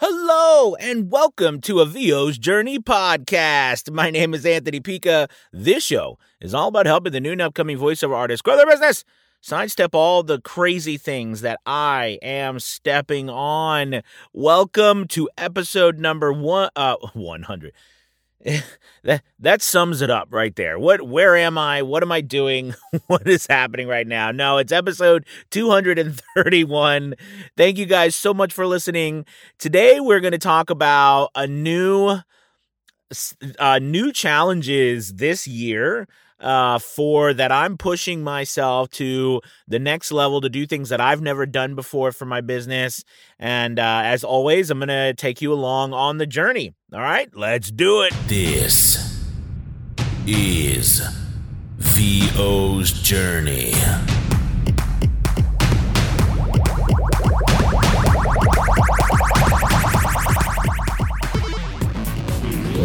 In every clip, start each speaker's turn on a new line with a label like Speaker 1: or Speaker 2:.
Speaker 1: Hello and welcome to A VO's Journey podcast. My name is Anthony Pica. This show is all about helping the new and upcoming voiceover artists grow their business, sidestep all the crazy things that I am stepping on. Welcome to episode number one, uh, 100. that that sums it up right there. What where am I? What am I doing? what is happening right now? No, it's episode 231. Thank you guys so much for listening. Today we're going to talk about a new uh new challenges this year uh, for that I'm pushing myself to the next level to do things that I've never done before for my business. And uh, as always, I'm going to take you along on the journey. All right, let's do it.
Speaker 2: This is VO's Journey.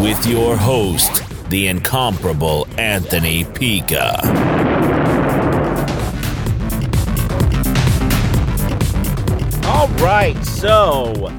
Speaker 2: With your host, the incomparable Anthony Pica.
Speaker 1: All right, so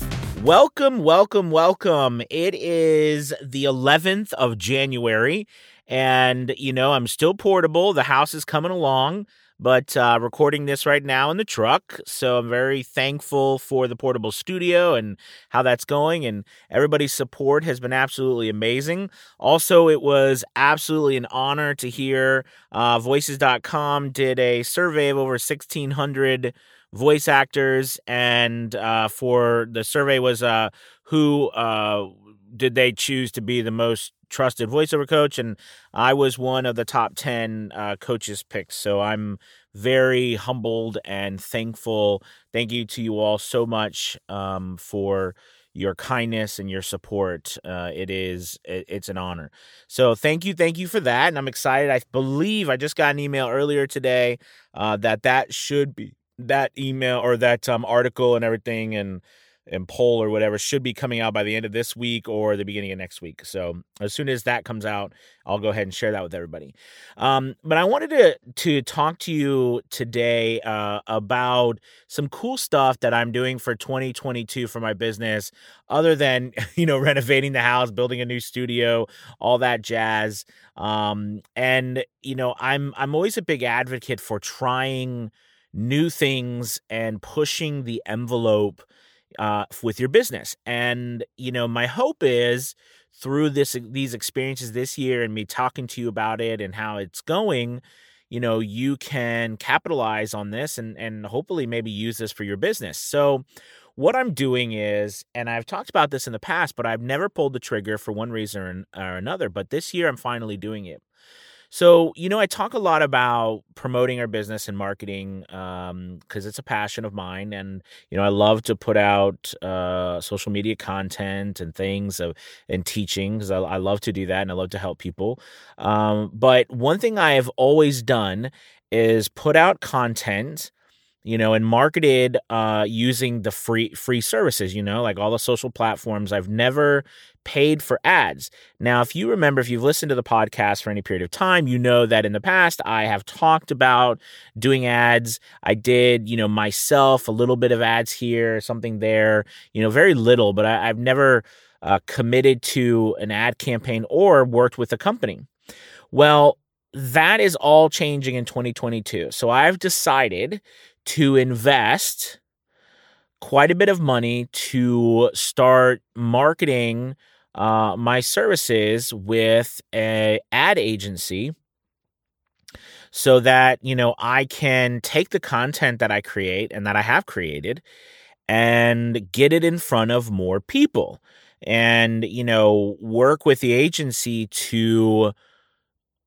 Speaker 1: welcome, welcome, welcome. It is the 11th of January, and you know, I'm still portable. The house is coming along but uh, recording this right now in the truck. So I'm very thankful for the portable studio and how that's going. And everybody's support has been absolutely amazing. Also, it was absolutely an honor to hear uh, Voices.com did a survey of over 1,600 voice actors. And uh, for the survey was uh, who uh, did they choose to be the most trusted voiceover coach, and I was one of the top 10 uh, coaches picked. So I'm very humbled and thankful. Thank you to you all so much um, for your kindness and your support. Uh, it is it, it's an honor. So thank you, thank you for that, and I'm excited. I believe I just got an email earlier today uh, that that should be that email or that um, article and everything and and poll or whatever should be coming out by the end of this week or the beginning of next week. So as soon as that comes out, I'll go ahead and share that with everybody. Um, but I wanted to to talk to you today uh, about some cool stuff that I'm doing for 2022 for my business, other than you know renovating the house, building a new studio, all that jazz. Um, and you know, I'm I'm always a big advocate for trying new things and pushing the envelope uh, with your business. And you know, my hope is through this these experiences this year and me talking to you about it and how it's going, you know, you can capitalize on this and and hopefully maybe use this for your business. So what I'm doing is, and I've talked about this in the past, but I've never pulled the trigger for one reason or another. But this year, I'm finally doing it. So, you know, I talk a lot about promoting our business and marketing because um, it's a passion of mine. And, you know, I love to put out uh, social media content and things of, and teaching because I, I, love to do that and I love to help people. Um, but one thing I have always done is put out content you know, and marketed uh, using the free free services, you know, like all the social platforms. I've never paid for ads. Now, if you remember, if you've listened to the podcast for any period of time, you know that in the past I have talked about doing ads. I did, you know, myself a little bit of ads here, something there, you know, very little, but I, have never uh, committed to an ad campaign or worked with a company. Well, that is all changing in 2022. So I've decided to invest quite a bit of money to start marketing uh, my services with a ad agency so that you know I can take the content that I create and that I have created and get it in front of more people and you know work with the agency to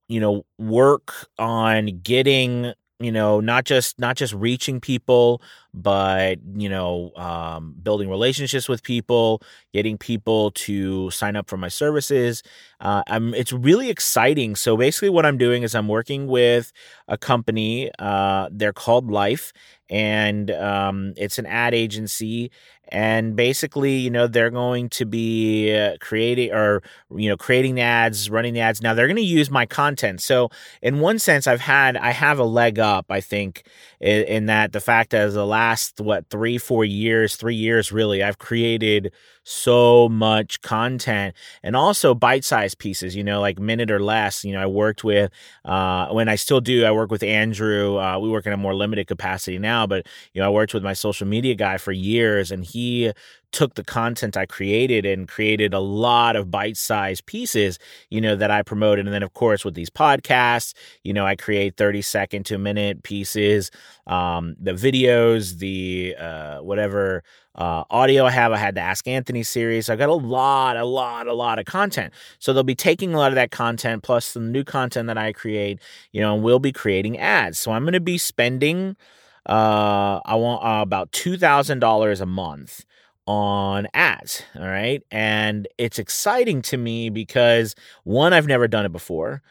Speaker 1: you know work on getting you know not just not just reaching people but you know um, building relationships with people getting people to sign up for my services. Uh, I'm, it's really exciting. So basically what i'm doing is i'm working with a company uh, they're called life and um, it's an ad agency and basically, you know, they're going to be uh, creating or you know creating the ads, running the ads. Now they're going to use my content. So in one sense, I've had I have a leg up. I think in, in that the fact that the last what three four years, three years really, I've created so much content and also bite-sized pieces you know like minute or less you know i worked with uh when i still do i work with andrew uh, we work in a more limited capacity now but you know i worked with my social media guy for years and he took the content I created and created a lot of bite-sized pieces, you know, that I promoted. And then of course with these podcasts, you know, I create 30 second to minute pieces, um, the videos, the uh, whatever uh, audio I have. I had the Ask Anthony series. I've got a lot, a lot, a lot of content. So they'll be taking a lot of that content plus the new content that I create, you know, and we'll be creating ads. So I'm going to be spending, uh, I want uh, about two thousand dollars a month on ads. All right. And it's exciting to me because one, I've never done it before.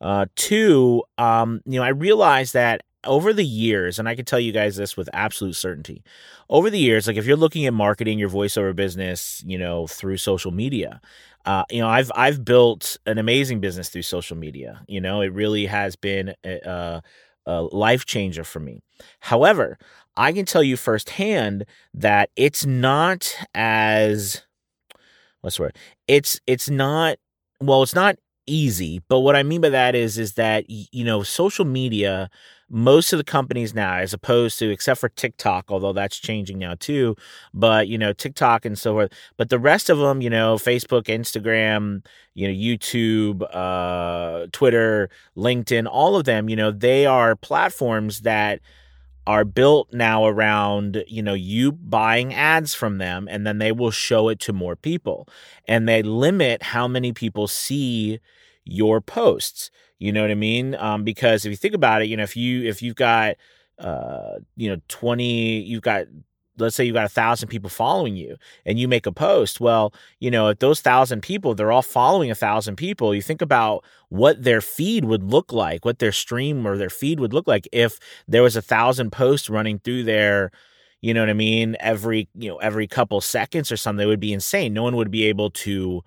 Speaker 1: Uh, two, um, you know, I realized that over the years, and I can tell you guys this with absolute certainty, over the years, like if you're looking at marketing your voiceover business, you know, through social media, uh, you know, I've I've built an amazing business through social media. You know, it really has been a life changer for me. However, I can tell you firsthand that it's not as what's the word? It's it's not well, it's not easy, but what I mean by that is is that you know, social media most of the companies now, as opposed to, except for TikTok, although that's changing now too, but, you know, TikTok and so forth, but the rest of them, you know, Facebook, Instagram, you know, YouTube, uh, Twitter, LinkedIn, all of them, you know, they are platforms that are built now around you know you buying ads from them and then they will show it to more people and they limit how many people see your posts you know what I mean? Um, because if you think about it, you know, if you if you've got uh, you know, 20, you've got let's say you've got a thousand people following you and you make a post well you know if those thousand people they're all following a thousand people you think about what their feed would look like what their stream or their feed would look like if there was a thousand posts running through there you know what i mean every you know every couple seconds or something it would be insane no one would be able to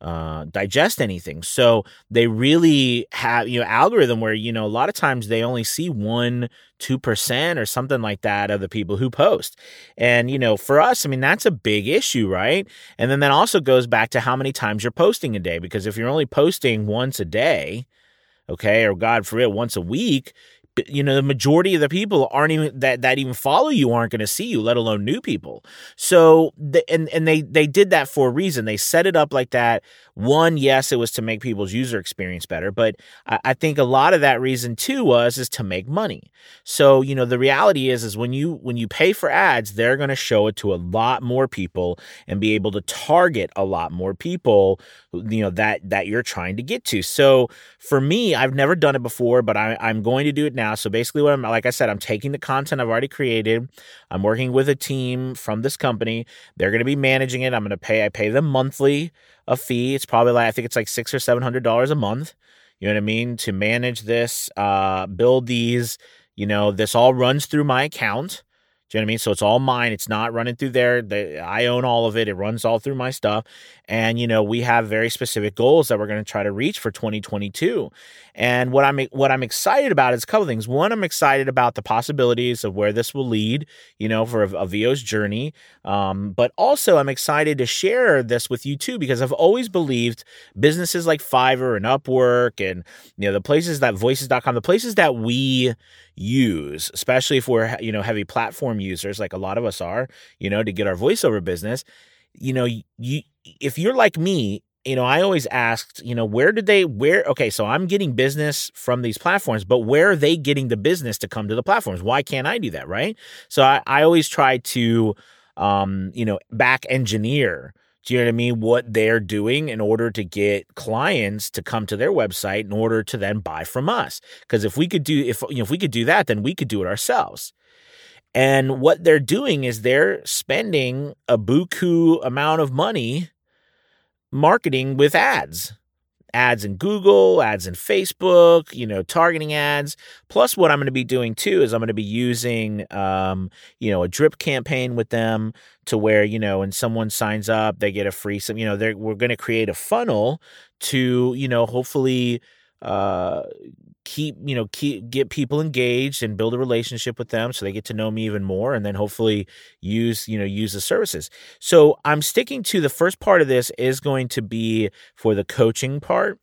Speaker 1: uh, digest anything. So they really have, you know, algorithm where, you know, a lot of times they only see one, 2% or something like that of the people who post. And, you know, for us, I mean, that's a big issue, right? And then that also goes back to how many times you're posting a day. Because if you're only posting once a day, okay, or God forbid, once a week, you know the majority of the people aren't even that that even follow you aren't going to see you let alone new people. So the, and and they they did that for a reason. They set it up like that. One yes it was to make people's user experience better but I, I think a lot of that reason too was is to make money. So you know the reality is is when you when you pay for ads they're going to show it to a lot more people and be able to target a lot more people you know that that you're trying to get to. So for me i've never done it before but I, i'm going to do it now so basically what i'm like i said i'm taking the content i've already created. I'm working with a team from this company. They're going to be managing it. I'm going to pay i pay them monthly a fee. It's probably like i think it's like six or seven hundred dollars a month you know what i mean to manage this uh build these you know this all runs through my account you know what I mean? So it's all mine. It's not running through there. The, I own all of it. It runs all through my stuff. And, you know, we have very specific goals that we're going to try to reach for 2022. And what I'm what I'm excited about is a couple things. One, I'm excited about the possibilities of where this will lead, you know, for a, a VO's journey. Um, but also, I'm excited to share this with you too because I've always believed businesses like Fiverr and Upwork and you know the places that Voices.com, the places that we use, especially if we're you know heavy platform users like a lot of us are, you know, to get our voiceover business. You know, you if you're like me, you know, I always asked, you know, where did they where okay, so I'm getting business from these platforms, but where are they getting the business to come to the platforms? Why can't I do that, right? So I, I always try to um, you know, back engineer do you know what I mean? What they're doing in order to get clients to come to their website in order to then buy from us. Because if we could do if you know if we could do that, then we could do it ourselves. And what they're doing is they're spending a buku amount of money marketing with ads. Ads in Google, ads in Facebook, you know, targeting ads. Plus, what I'm going to be doing too is I'm going to be using, um, you know, a drip campaign with them to where you know when someone signs up, they get a free. Some, you know, they're, we're going to create a funnel to, you know, hopefully uh keep you know keep get people engaged and build a relationship with them so they get to know me even more and then hopefully use you know use the services. So i'm sticking to the first part of this is going to be for the coaching part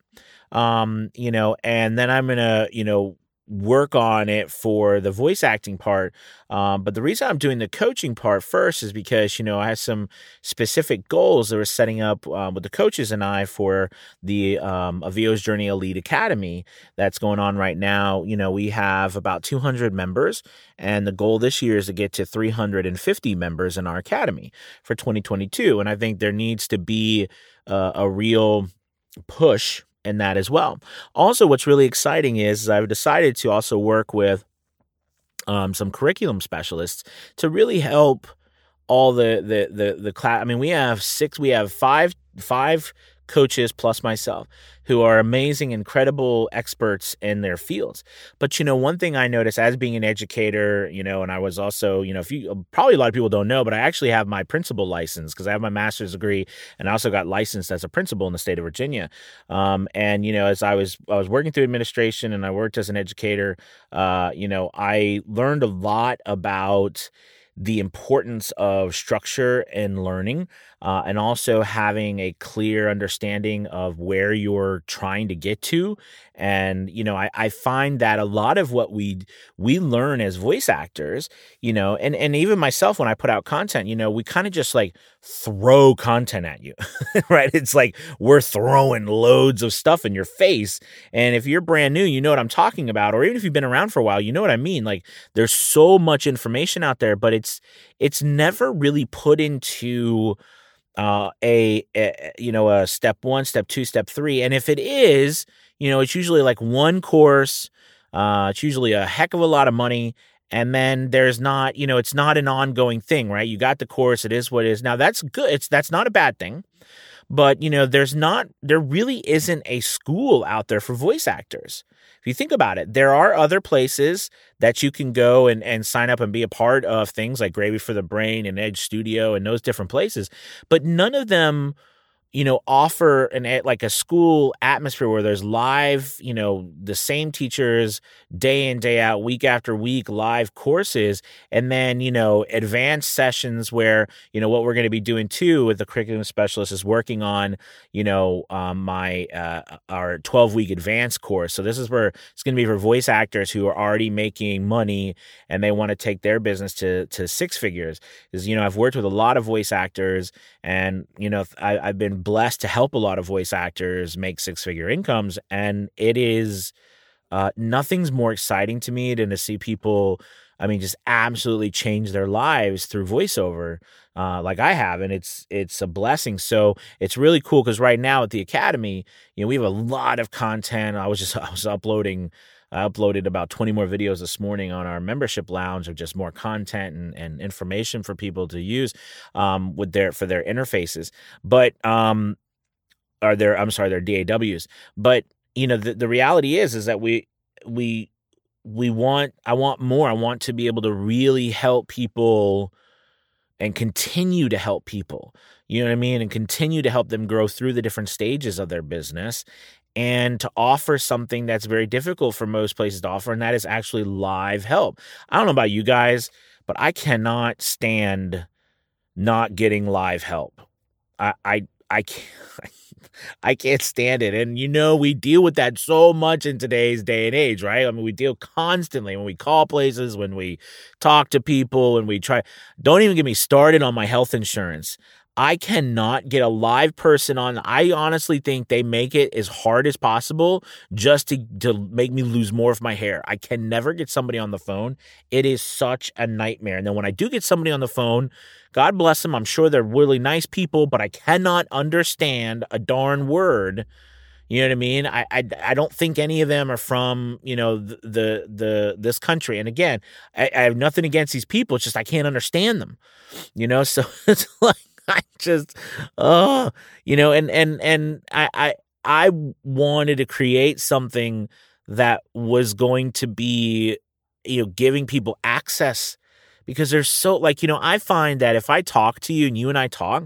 Speaker 1: um you know and then i'm gonna you know work on it for the voice acting part. Um, but the reason I'm doing the coaching part first is because, you know, I have some specific goals that we're setting up uh, with the coaches and I for the um, A VO's Journey Elite Academy that's going on right now. You know, we have about 200 members, and the goal this year is to get to 350 members in our academy for 2022. And I think there needs to be uh, a real push in that as well. Also, what's really exciting is, is I've decided to also work with um, some curriculum specialists to really help all the the the the class. I mean, we have six, we have five five coaches plus myself who are amazing, incredible experts in their fields. But you know, one thing I noticed as being an educator, you know, and I was also, you know, if you probably a lot of people don't know, but I actually have my principal license because I have my master's degree and I also got licensed as a principal in the state of Virginia. Um, and you know, as I was I was working through administration and I worked as an educator, uh, you know, I learned a lot about the importance of structure and learning uh, and also having a clear understanding of where you're trying to get to. And you know I, I find that a lot of what we we learn as voice actors you know and and even myself when i put out content you know we kind of just like throw content at you right? It's like we're throwing loads of stuff in your face. And if you're brand new you know what i'm talking about. Or even if you've been around for a while you know what i mean? Like there's so much information out there but it's it's never really put into uh, a, a, you know a step one, step two, step three, and if it is, you know, it's usually like one course. Uh, it's usually a heck of a lot of money, and then there's not, you know, it's not an ongoing thing, right? You got the course, it is what it is. Now that's good. It's that's not a bad thing. But, you know, there's not, there really isn't a school out there for voice actors. If you think about it, there are other places that you can go and, and sign up and be a part of things like Gravy for the Brain and Edge Studio and those different places, but none of them you know offer an like a school atmosphere where there's live you know the same teachers day in day out week after week live courses and then you know advanced sessions where you know what we're going to be doing too with the curriculum specialist is working on you know um, my uh, our 12 week advanced course. So this is where it's going to be for voice actors who are already making money and they want to take their business to to six figures. Is you know I've worked with a lot of voice actors and you know I, I've been blessed to help a lot of voice actors make six figure incomes. And it is uh, nothing's more exciting to me than to see people, I mean, just absolutely change their lives through voiceover. Uh, like I have, and it's it's a blessing. So it's really cool because right now at the academy, you know, we have a lot of content. I was just I was uploading I uploaded about 20 more videos this morning on our membership lounge of just more content and, and information for people to use um, with their for their interfaces. But um, are there? I'm sorry, they're DAWs. But you know, the, the reality is is that we we we want I want more. I want to be able to really help people and continue to help people. You know what I mean? And continue to help them grow through the different stages of their business and to offer something that's very difficult for most places to offer, and that is actually live help. I don't know about you guys, but I cannot stand not getting live help. I I I can't I can't stand it. And you know, we deal with that so much in today's day and age, right? I mean, we deal constantly when we call places, when we talk to people, when we try. Don't even get me started on my health insurance. I cannot get a live person on. I honestly think they make it as hard as possible just to, to make me lose more of my hair. I can never get somebody on the phone. It is such a nightmare. And then when I do get somebody on the phone, God bless them. I'm sure they're really nice people, but I cannot understand a darn word. You know what I mean? I, I, I don't think any of them are from you know the the, the this country. And again, I, I have nothing against these people. It's just I can't understand them. You know, so it's like I just, oh, you know, and and and I I I wanted to create something that was going to be, you know, giving people access because there's so like, you know, I find that if I talk to you and you and I talk,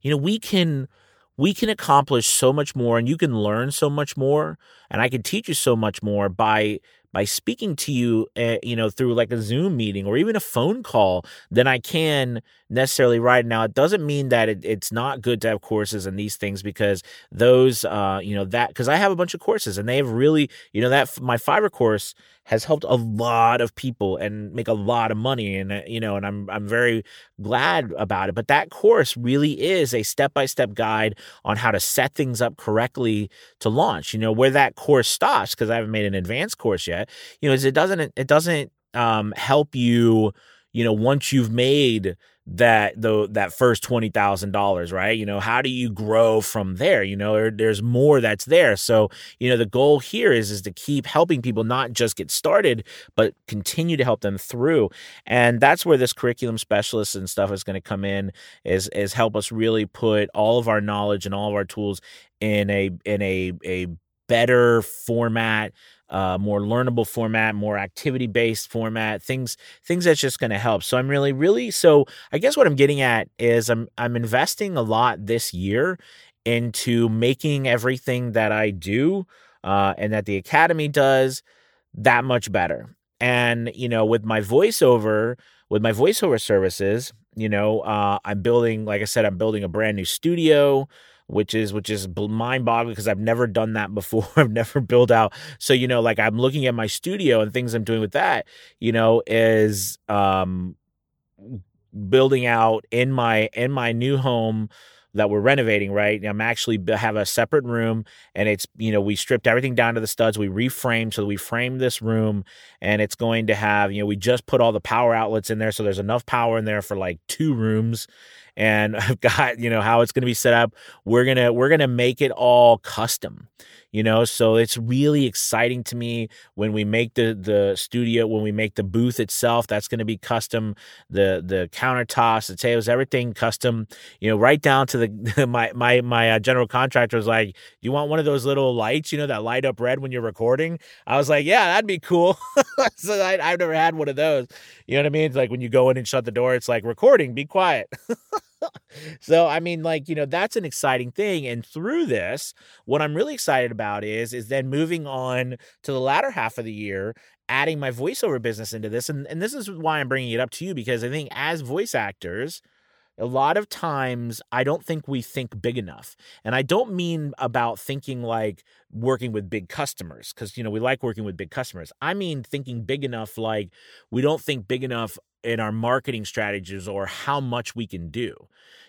Speaker 1: you know, we can we can accomplish so much more and you can learn so much more and I can teach you so much more by by speaking to you, uh, you know, through like a Zoom meeting or even a phone call than I can necessarily right now. It doesn't mean that it, it's not good to have courses and these things because those, uh, you know, that because I have a bunch of courses and they have really, you know, that my Fiverr course has helped a lot of people and make a lot of money and uh, you know and I'm I'm very glad about it but that course really is a step-by-step guide on how to set things up correctly to launch you know where that course stops because I haven't made an advanced course yet you know is it doesn't it doesn't um, help you you know once you've made that the that first twenty thousand dollars, right? You know, how do you grow from there? You know, there's more that's there. So, you know, the goal here is is to keep helping people not just get started, but continue to help them through. And that's where this curriculum specialist and stuff is going to come in is is help us really put all of our knowledge and all of our tools in a in a a better format uh, more learnable format, more activity based format, things things that's just going to help. So I'm really really so I guess what I'm getting at is I'm I'm investing a lot this year into making everything that I do uh, and that the academy does that much better. And you know, with my voiceover, with my voiceover services, you know, uh, I'm building, like I said, I'm building a brand new studio which is which is mind boggling because I've never done that before. I've never built out. So you know, like I'm looking at my studio and things I'm doing with that. You know, is um building out in my in my new home that we're renovating, right? I'm actually have a separate room and it's, you know, we stripped everything down to the studs. We reframed. So we framed this room and it's going to have, you know, we just put all the power outlets in there. So there's enough power in there for like two rooms and I've got you know how it's going to be set up. We're gonna we're gonna make it all custom, you know. So it's really exciting to me when we make the the studio, when we make the booth itself. That's going to be custom. The the countertops, the tables, everything custom. You know, right down to the my my my uh, general contractor was like, "You want one of those little lights, you know, that light up red when you're recording?" I was like, "Yeah, that'd be cool." so I, I've never had one of those. You know what I mean? It's like when you go in and shut the door, it's like recording, be quiet. so I mean, like, you know, that's an exciting thing. And through this, what I'm really excited about is is then moving on to the latter half of the year, adding my voiceover business into this. And and this is why I'm bringing it up to you because I think as voice actors, a lot of times I don't think we think big enough. And I don't mean about thinking like working with big customers because you know we like working with big customers. I mean thinking big enough like we don't think big enough in our marketing strategies or how much we can do.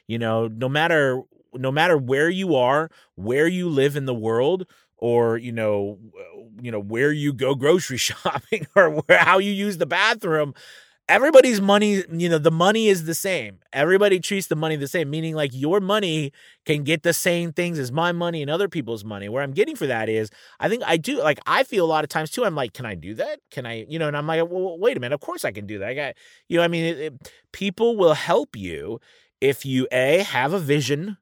Speaker 1: You know, no matter no matter where you are, where you live in the world, or you know, you know where you go grocery shopping, or where, how you use the bathroom, everybody's money, you know, the money is the same. Everybody treats the money the same, meaning like your money can get the same things as my money and other people's money. Where I'm getting for that is, I think I do, like, I feel a lot of times too, I'm like, can I do that? Can I, you know, and I'm like, well, wait a minute, of course I can do that. I got, you know, I mean, it, it, people will help you if you, A, have a vision,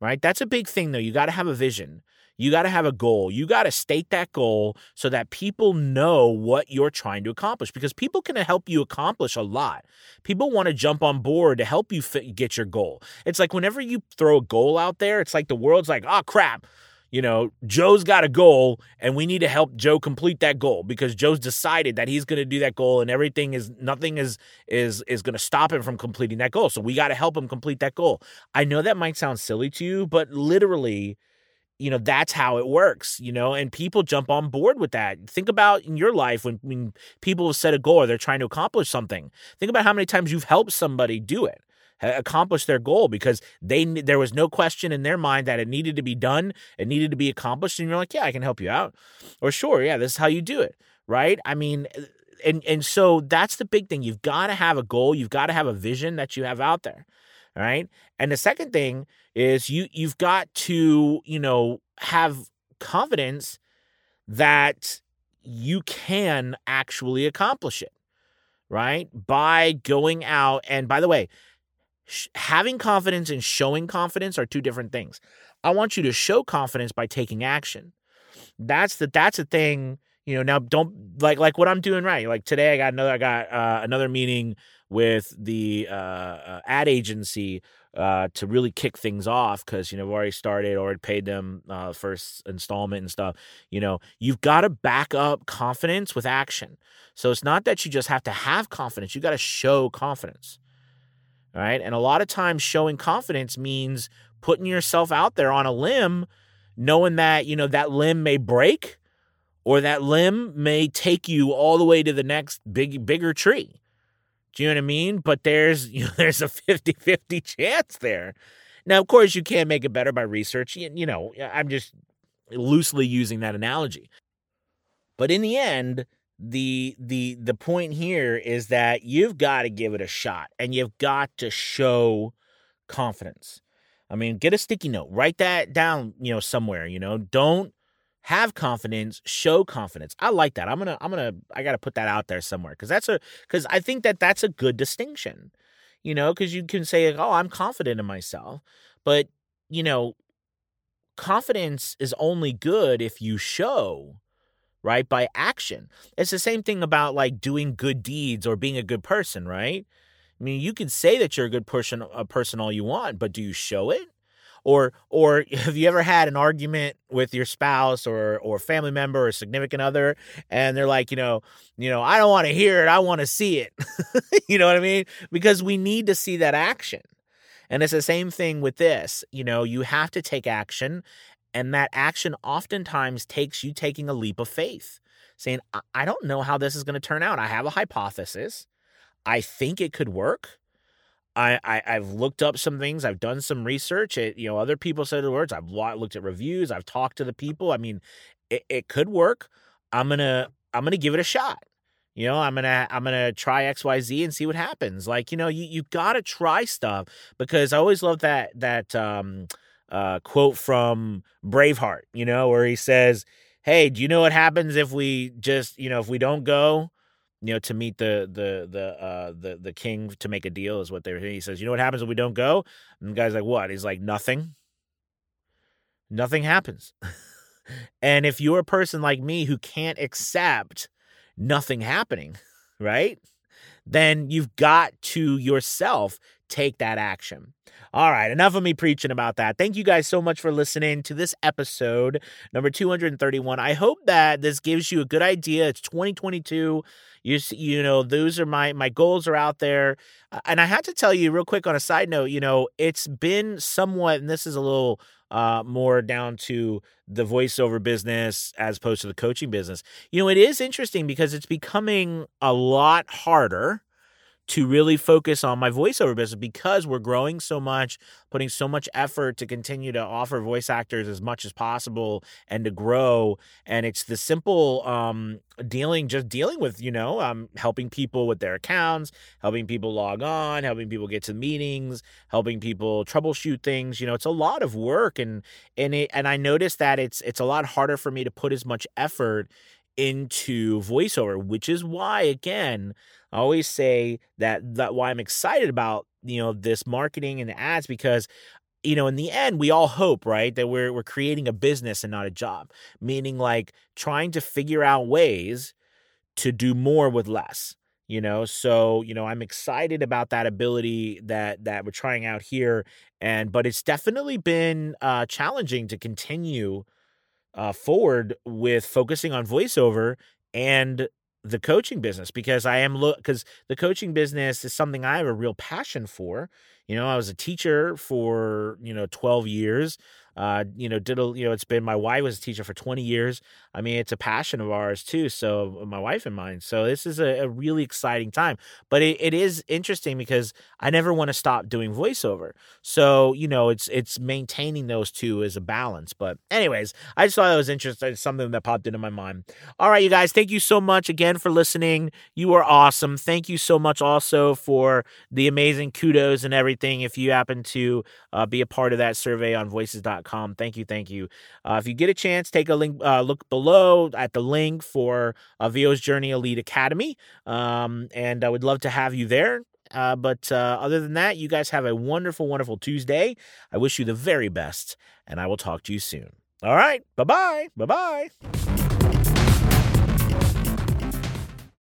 Speaker 1: right? That's a big thing though. You got to have a vision. You got to have a goal. You got to state that goal so that people know what you're trying to accomplish because people can help you accomplish a lot. People want to jump on board to help you fit, get your goal. It's like whenever you throw a goal out there, it's like the world's like, oh, crap. You know, Joe's got a goal and we need to help Joe complete that goal because Joe's decided that he's going to do that goal and everything is nothing is is is going to stop him from completing that goal. So we got to help him complete that goal. I know that might sound silly to you, but literally you know that's how it works you know and people jump on board with that. Think about in your life when, when people have set a goal or they're trying to accomplish something. Think about how many times you've helped somebody do it accomplish their goal because they there was no question in their mind that it needed to be done it needed to be accomplished and you're like yeah i can help you out. Or sure yeah this is how you do it right? I mean eh, and and so that's the big thing. You've got to have a goal you've got to have a vision that you have out there right and the second thing is you you've got to you know have confidence that you can actually accomplish it right by going out and by the way sh- having confidence and showing confidence are two different things. I want you to show confidence by taking action. That's the that's the thing. You know, now don't like like what I'm doing right. Like today, I got another I got uh, another meeting with the uh, uh, ad agency uh, to really kick things off because you know we've already started, already paid them uh, first installment and stuff. You know, you've got to back up confidence with action. So it's not that you just have to have confidence; you got to show confidence. Right, and a lot of times showing confidence means putting yourself out there on a limb, knowing that you know that limb may break, or that limb may take you all the way to the next big bigger tree. Do you know what I mean? But there's you know, there's a 50-50 chance there. Now, of course, you can make it better by research. You, you know, I'm just loosely using that analogy. But in the end, the the the point here is that you've got to give it a shot and you've got to show confidence. I mean, get a sticky note, write that down, you know, somewhere, you know. Don't have confidence, show confidence. I like that. I'm to I'm to I got to put that out there somewhere cuz that's a cuz I think that that's a good distinction. You know, cuz you can say, like, "Oh, I'm confident in myself." But, you know, confidence is only good if you show right by action it's the same thing about like doing good deeds or being a good person right i mean you can say that you're a good person a person all you want but do you show it or or have you ever had an argument with your spouse or or family member or significant other and they're like you know you know i don't want to hear it i want to see it. You know what i mean? Because we need to see that action. And it's the same thing with this you know you have to take action and that action oftentimes takes you taking a leap of faith saying i don't know how this is going to turn out. I have a hypothesis. I think it could work I, I have looked up some things. I've done some research. It, you know, other people said the words. I've looked at reviews. I've talked to the people. I mean, it, it could work. I'm gonna I'm gonna give it a shot. You know, I'm gonna I'm gonna try X Y Z and see what happens. Like you know, you you gotta try stuff because I always love that that um, uh, quote from Braveheart. You know, where he says, "Hey, do you know what happens if we just you know if we don't go?" You know, to meet the the the uh the the king to make a deal is what they're. He says, you know what happens if we don't go? And the guy's like, what? He's like, nothing. Nothing happens. and if you're a person like me who can't accept nothing happening, right? Then you've got to yourself take that action. All right, enough of me preaching about that. Thank you guys so much for listening to this episode, number 231. I hope that this gives you a good idea. It's 2022. You you know, those are my my goals are out there. And I had to tell you real quick on a side note, you know, it's been somewhat and this is a little uh, more down to the voiceover business as opposed to the coaching business. You know, it is interesting because it's becoming a lot harder to really focus on my voiceover business because we're growing so much, putting so much effort to continue to offer voice actors as much as possible and to grow. And it's the simple um, dealing, just dealing with, you know, um, helping people with their accounts, helping people log on, helping people get to meetings, helping people troubleshoot things. You know, it's a lot of work, and and it, and I noticed that it's it's a lot harder for me to put as much effort into voiceover, which is why again I always say that that why I'm excited about you know this marketing and the ads because you know in the end we all hope right that we're we're creating a business and not a job. Meaning like trying to figure out ways to do more with less you know? So you know i'm excited about that ability that that we're trying out here and but it's definitely been uh challenging to continue uh forward with focusing on voiceover and the coaching business because I am look because the coaching business is something I have a real passion for. You know, I was a teacher for you know 12 years. Uh, you know, did a, you know, it's been my wife was a teacher for 20 years. I mean, it's a passion of ours too. So my wife and mine. So this is a, a really exciting time. But it, it is interesting because I never want to stop doing voiceover. So you know, it's it's maintaining those two as a balance. But anyways, I just thought that was interesting. It's something that popped into my mind. All right, you guys, thank you so much again for listening. You are awesome. Thank you so much also for the amazing kudos and everything. If you happen to uh, be a part of that survey on voices.com Thank you, thank you. Uh, if you get a chance, take a link, uh, look below at the link for uh, VO's Journey Elite Academy. Um, and I would love to have you there. Uh, but uh, other than that, you guys have a wonderful, wonderful Tuesday. I wish you the very best, and I will talk to you soon. All right. Bye bye. Bye bye.